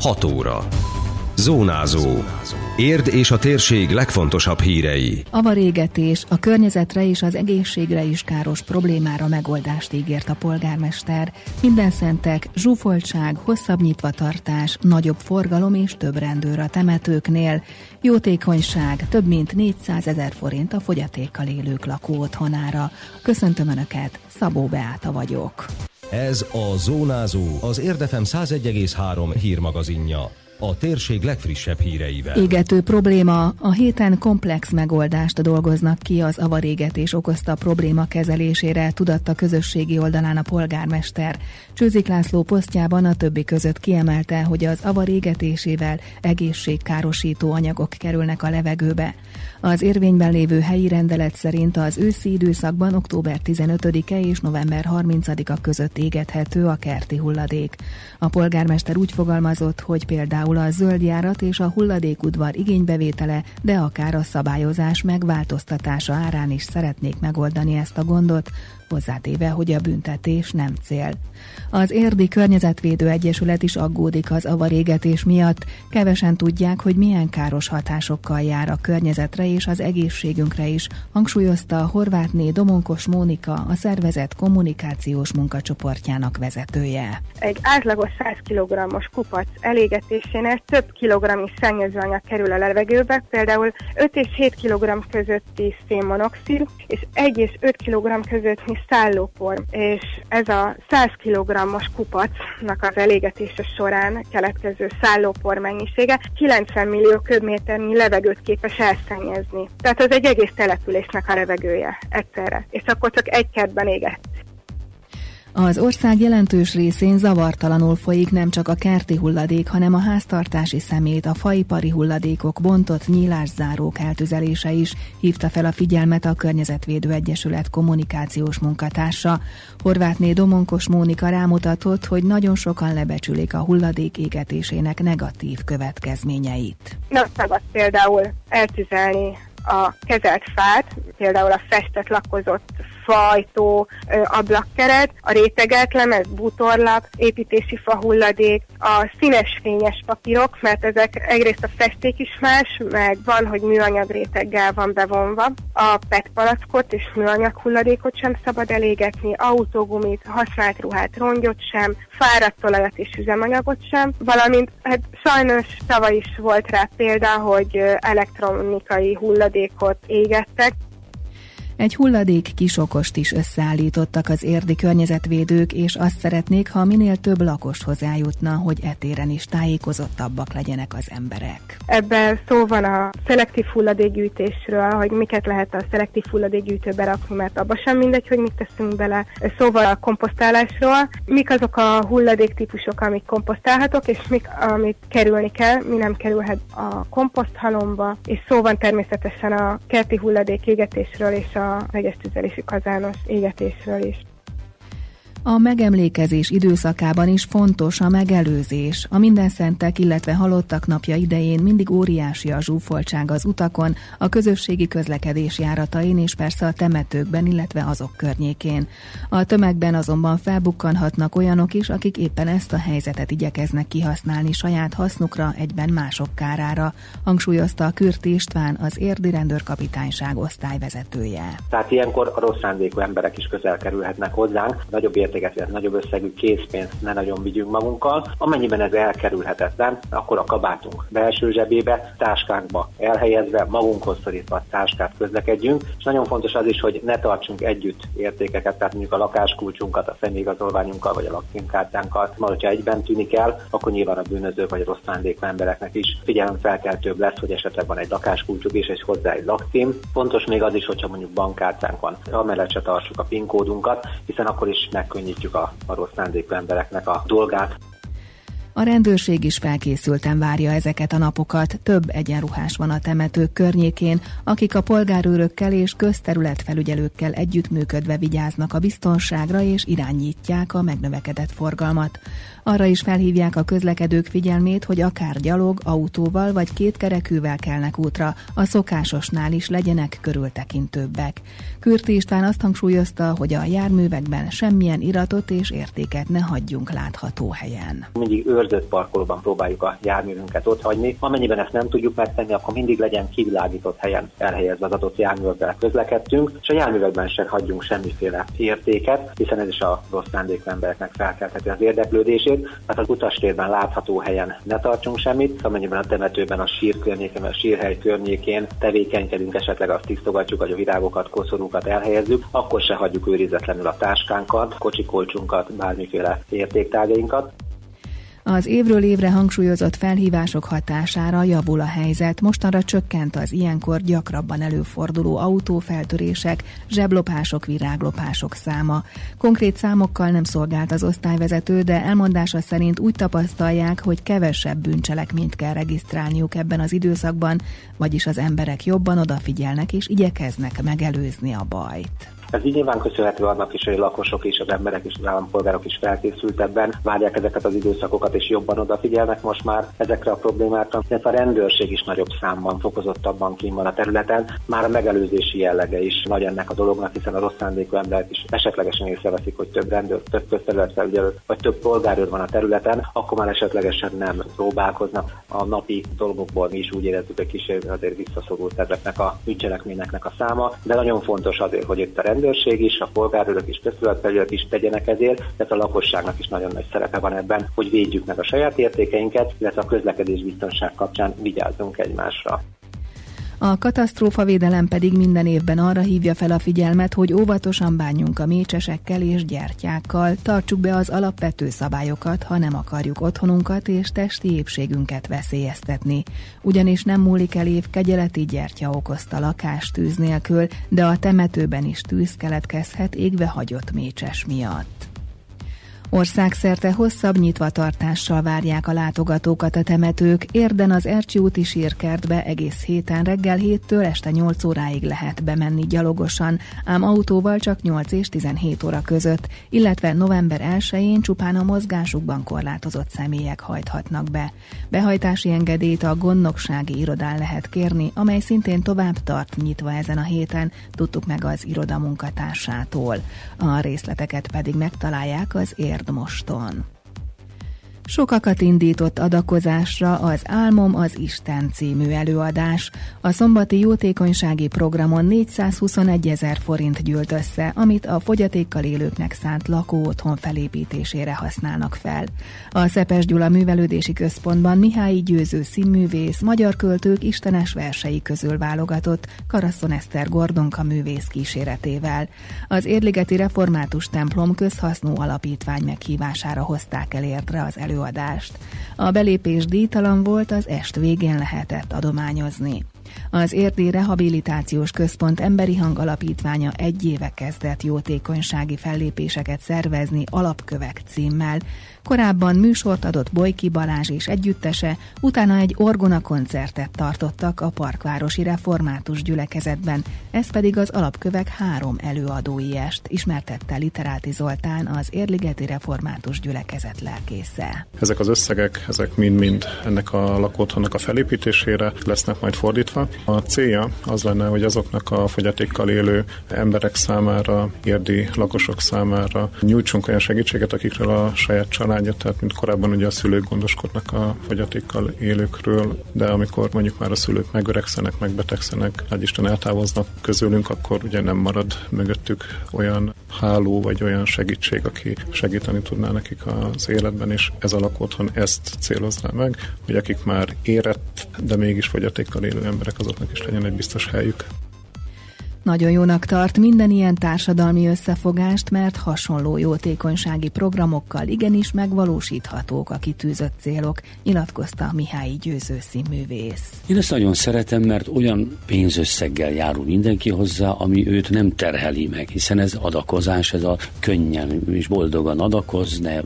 6 óra. Zónázó. Érd és a térség legfontosabb hírei. Avarégetés a környezetre és az egészségre is káros problémára megoldást ígért a polgármester. Minden szentek, zsúfoltság, hosszabb nyitvatartás, nagyobb forgalom és több rendőr a temetőknél. Jótékonyság, több mint 400 ezer forint a fogyatékkal élők lakó otthonára. Köszöntöm Önöket, Szabó Beáta vagyok. Ez a Zónázó, az Érdefem 101,3 hírmagazinja a térség legfrissebb híreivel. Égető probléma. A héten komplex megoldást dolgoznak ki az avarégetés okozta probléma kezelésére, tudatta közösségi oldalán a polgármester. Csőzik László posztjában a többi között kiemelte, hogy az avarégetésével egészségkárosító anyagok kerülnek a levegőbe. Az érvényben lévő helyi rendelet szerint az őszi időszakban október 15-e és november 30-a között égethető a kerti hulladék. A polgármester úgy fogalmazott, hogy például a zöldjárat és a hulladékudvar igénybevétele, de akár a szabályozás megváltoztatása árán is szeretnék megoldani ezt a gondot, hozzátéve, hogy a büntetés nem cél. Az Érdi Környezetvédő Egyesület is aggódik az avarégetés miatt. Kevesen tudják, hogy milyen káros hatásokkal jár a környezetre és az egészségünkre is, hangsúlyozta a horvátné Domonkos Mónika, a szervezet kommunikációs munkacsoportjának vezetője. Egy átlagos 100 kg-os kupac elégetésénél több kilogramnyi szennyezőanyag kerül a levegőbe, például 5 és 7 kg közötti szénmonoxid, és 1 és 5 kg közötti szállópor, és ez a 100 kg-os kupacnak az elégetése során keletkező szállópor mennyisége 90 millió köbméternyi levegőt képes elszennyezni. Tehát az egy egész településnek a levegője egyszerre, és akkor csak egy kertben éget. Az ország jelentős részén zavartalanul folyik nem csak a kerti hulladék, hanem a háztartási szemét, a faipari hulladékok bontott nyílászárók eltüzelése is hívta fel a figyelmet a Környezetvédő Egyesület kommunikációs munkatársa. Horvátné Domonkos Mónika rámutatott, hogy nagyon sokan lebecsülik a hulladék égetésének negatív következményeit. Nem szabad például eltüzelni a kezelt fát, például a festett lakozott fajtó, ablakkeret, a rétegelt lemez, bútorlap, építési fa hulladék, a színes fényes papírok, mert ezek egyrészt a festék is más, meg van, hogy műanyag réteggel van bevonva. A PET palackot és műanyag hulladékot sem szabad elégetni, autógumit, használt ruhát, rongyot sem, fáradt olajat és üzemanyagot sem, valamint hát sajnos tavaly is volt rá példa, hogy elektronikai hulladékot égettek, egy hulladék kisokost is összeállítottak az érdi környezetvédők, és azt szeretnék, ha minél több lakos hozzájutna, hogy etéren is tájékozottabbak legyenek az emberek. Ebben szó van a szelektív hulladékgyűjtésről, hogy miket lehet a szelektív hulladékgyűjtőbe rakni, mert abban sem mindegy, hogy mit teszünk bele. Szóval a komposztálásról, mik azok a hulladéktípusok, amik komposztálhatók, és mik, amit kerülni kell, mi nem kerülhet a komposzthalomba, és szó van természetesen a kerti hulladék égetésről és a a tüzelési kazános égetésről is. A megemlékezés időszakában is fontos a megelőzés. A minden szentek, illetve halottak napja idején mindig óriási a zsúfoltság az utakon, a közösségi közlekedés járatain és persze a temetőkben, illetve azok környékén. A tömegben azonban felbukkanhatnak olyanok is, akik éppen ezt a helyzetet igyekeznek kihasználni saját hasznukra, egyben mások kárára, hangsúlyozta a Kürti István, az érdi rendőrkapitányság osztályvezetője. Tehát ilyenkor a rossz emberek is közel kerülhetnek hozzánk, nagyobb értéket, illetve nagyobb összegű készpénzt ne nagyon vigyünk magunkkal. Amennyiben ez elkerülhetetlen, akkor a kabátunk belső zsebébe, táskánkba elhelyezve, magunkhoz szorítva a táskát közlekedjünk, és nagyon fontos az is, hogy ne tartsunk együtt értékeket, tehát mondjuk a lakáskulcsunkat, a személyigazolványunkkal vagy a lakcímkártyánkat, mert hogyha egyben tűnik el, akkor nyilván a bűnözők vagy a rossz szándékú embereknek is figyelem felkeltőbb lesz, hogy esetleg van egy lakáskulcsuk és hozzá egy lakcím. Fontos még az is, hogyha mondjuk bankkártyánk van, amellett se tartsuk a PIN kódunkat, hiszen akkor is megkönnyítjük a, a rossz szándékú embereknek a dolgát. A rendőrség is felkészülten várja ezeket a napokat. Több egyenruhás van a temetők környékén, akik a polgárőrökkel és közterületfelügyelőkkel együttműködve vigyáznak a biztonságra és irányítják a megnövekedett forgalmat. Arra is felhívják a közlekedők figyelmét, hogy akár gyalog, autóval vagy kétkerekűvel kelnek útra, a szokásosnál is legyenek körültekintőbbek. Kürti István azt hangsúlyozta, hogy a járművekben semmilyen iratot és értéket ne hagyjunk látható helyen. Mindig őrzött parkolóban próbáljuk a járművünket ott hagyni. Amennyiben ezt nem tudjuk megtenni, akkor mindig legyen kivilágított helyen elhelyezve az adott járművekkel közlekedtünk, és a járművekben se hagyjunk semmiféle értéket, hiszen ez is a rossz szándékú embereknek felkeltheti az érdeklődését. Tehát az utastérben látható helyen ne tartsunk semmit, amennyiben a temetőben, a sír környékén, a sírhely környékén tevékenykedünk, esetleg azt tisztogatjuk, hogy a virágokat, koszorúkat elhelyezzük, akkor se hagyjuk őrizetlenül a táskánkat, kocsikolcsunkat, bármiféle értéktárgyainkat. Az évről évre hangsúlyozott felhívások hatására javul a helyzet, mostanra csökkent az ilyenkor gyakrabban előforduló autófeltörések, zseblopások, viráglopások száma. Konkrét számokkal nem szolgált az osztályvezető, de elmondása szerint úgy tapasztalják, hogy kevesebb bűncselekményt kell regisztrálniuk ebben az időszakban, vagyis az emberek jobban odafigyelnek és igyekeznek megelőzni a bajt. Ez így nyilván köszönhető annak is, hogy a lakosok és az emberek és az állampolgárok is felkészültebben várják ezeket az időszakokat, és jobban odafigyelnek most már ezekre a problémákra. Ez a rendőrség is nagyobb számban, fokozottabban kín van a területen. Már a megelőzési jellege is nagy ennek a dolognak, hiszen a rossz szándékú emberek is esetlegesen észreveszik, hogy több rendőr, több közterületfelügyelő, vagy több polgárőr van a területen, akkor már esetlegesen nem próbálkoznak. A napi dolgokból mi is úgy érezzük, hogy kicsit azért visszaszorult ezeknek a bűncselekményeknek a száma, de nagyon fontos azért, hogy itt a rendőrség is, a polgárőrök is, közterületfelügyelők is tegyenek ezért, tehát a lakosságnak is nagyon nagy szerepe van ebben, hogy védjük meg a saját értékeinket, illetve a közlekedés biztonság kapcsán vigyázzunk egymásra. A katasztrófavédelem pedig minden évben arra hívja fel a figyelmet, hogy óvatosan bánjunk a mécsesekkel és gyertyákkal, tartsuk be az alapvető szabályokat, ha nem akarjuk otthonunkat és testi épségünket veszélyeztetni. Ugyanis nem múlik el év kegyeleti gyertya okozta lakástűz nélkül, de a temetőben is tűz keletkezhet égve hagyott mécses miatt. Országszerte hosszabb nyitvatartással várják a látogatókat a temetők. Érden az Ercsi úti sírkertbe egész héten reggel 7-től este 8 óráig lehet bemenni gyalogosan, ám autóval csak 8 és 17 óra között, illetve november 1-én csupán a mozgásukban korlátozott személyek hajthatnak be. Behajtási engedélyt a gondnoksági irodán lehet kérni, amely szintén tovább tart nyitva ezen a héten, tudtuk meg az iroda munkatársától. A részleteket pedig megtalálják az ér Érdmoston. Sokakat indított adakozásra az Álmom az Isten című előadás. A szombati jótékonysági programon 421 ezer forint gyűlt össze, amit a fogyatékkal élőknek szánt lakóotthon felépítésére használnak fel. A Szepes Gyula Művelődési Központban Mihály Győző színművész, magyar költők istenes versei közül válogatott Karaszon Eszter Gordonka művész kíséretével. Az Érligeti Református templom közhasznú alapítvány meghívására hozták el érdre az előadást előadást. A belépés díjtalan volt, az est végén lehetett adományozni. Az Érdi Rehabilitációs Központ Emberi Hang Alapítványa egy éve kezdett jótékonysági fellépéseket szervezni alapkövek címmel. Korábban műsort adott Bojki Balázs és együttese, utána egy orgona koncertet tartottak a Parkvárosi Református gyülekezetben, ez pedig az alapkövek három előadói est, ismertette Literáti Zoltán az Érligeti Református gyülekezet lelkésze. Ezek az összegek, ezek mind-mind ennek a lakótthonnak a felépítésére lesznek majd fordítva. A célja az lenne, hogy azoknak a fogyatékkal élő emberek számára, érdi lakosok számára nyújtsunk olyan segítséget, akikről a saját családja, tehát mint korábban ugye a szülők gondoskodnak a fogyatékkal élőkről, de amikor mondjuk már a szülők megöregszenek, megbetegszenek, nagy Isten eltávoznak közülünk, akkor ugye nem marad mögöttük olyan háló vagy olyan segítség, aki segíteni tudná nekik az életben, és ez a lakótthon ezt célozná meg, hogy akik már érett, de mégis fogyatékkal élő emberek, azoknak is legyen egy biztos helyük. Nagyon jónak tart minden ilyen társadalmi összefogást, mert hasonló jótékonysági programokkal igenis megvalósíthatók a kitűzött célok, nyilatkozta Mihály Győző színművész. Én ezt nagyon szeretem, mert olyan pénzösszeggel járul mindenki hozzá, ami őt nem terheli meg, hiszen ez adakozás, ez a könnyen és boldogan adakoz, ne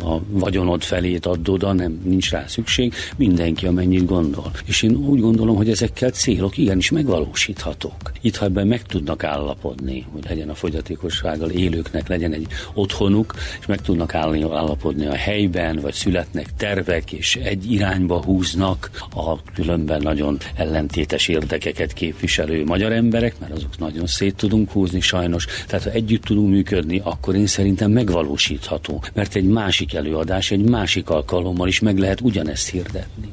a vagyonod felét add oda, nem, nincs rá szükség, mindenki amennyit gondol. És én úgy gondolom, hogy ezekkel célok igenis megvalósíthatók. Itt, ha ebben meg tudnak állapodni, hogy legyen a fogyatékossággal élőknek legyen egy otthonuk, és meg tudnak állni, állapodni a helyben, vagy születnek tervek, és egy irányba húznak a különben nagyon ellentétes érdekeket képviselő magyar emberek, mert azok nagyon szét tudunk húzni sajnos. Tehát ha együtt tudunk működni, akkor én szerintem megvalósítható, mert egy másik előadás, egy másik alkalommal is meg lehet ugyanezt hirdetni.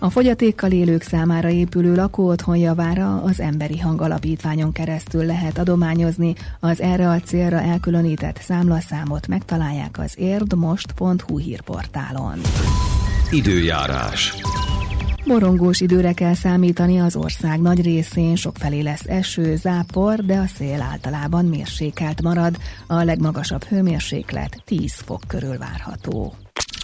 A fogyatékkal élők számára épülő lakóotthon javára az Emberi Hang Alapítványon keresztül lehet adományozni. Az erre a célra elkülönített számlaszámot megtalálják az érdmost.hu hírportálon. Időjárás. Borongós időre kell számítani az ország nagy részén, sokfelé lesz eső, zápor, de a szél általában mérsékelt marad. A legmagasabb hőmérséklet 10 fok körül várható.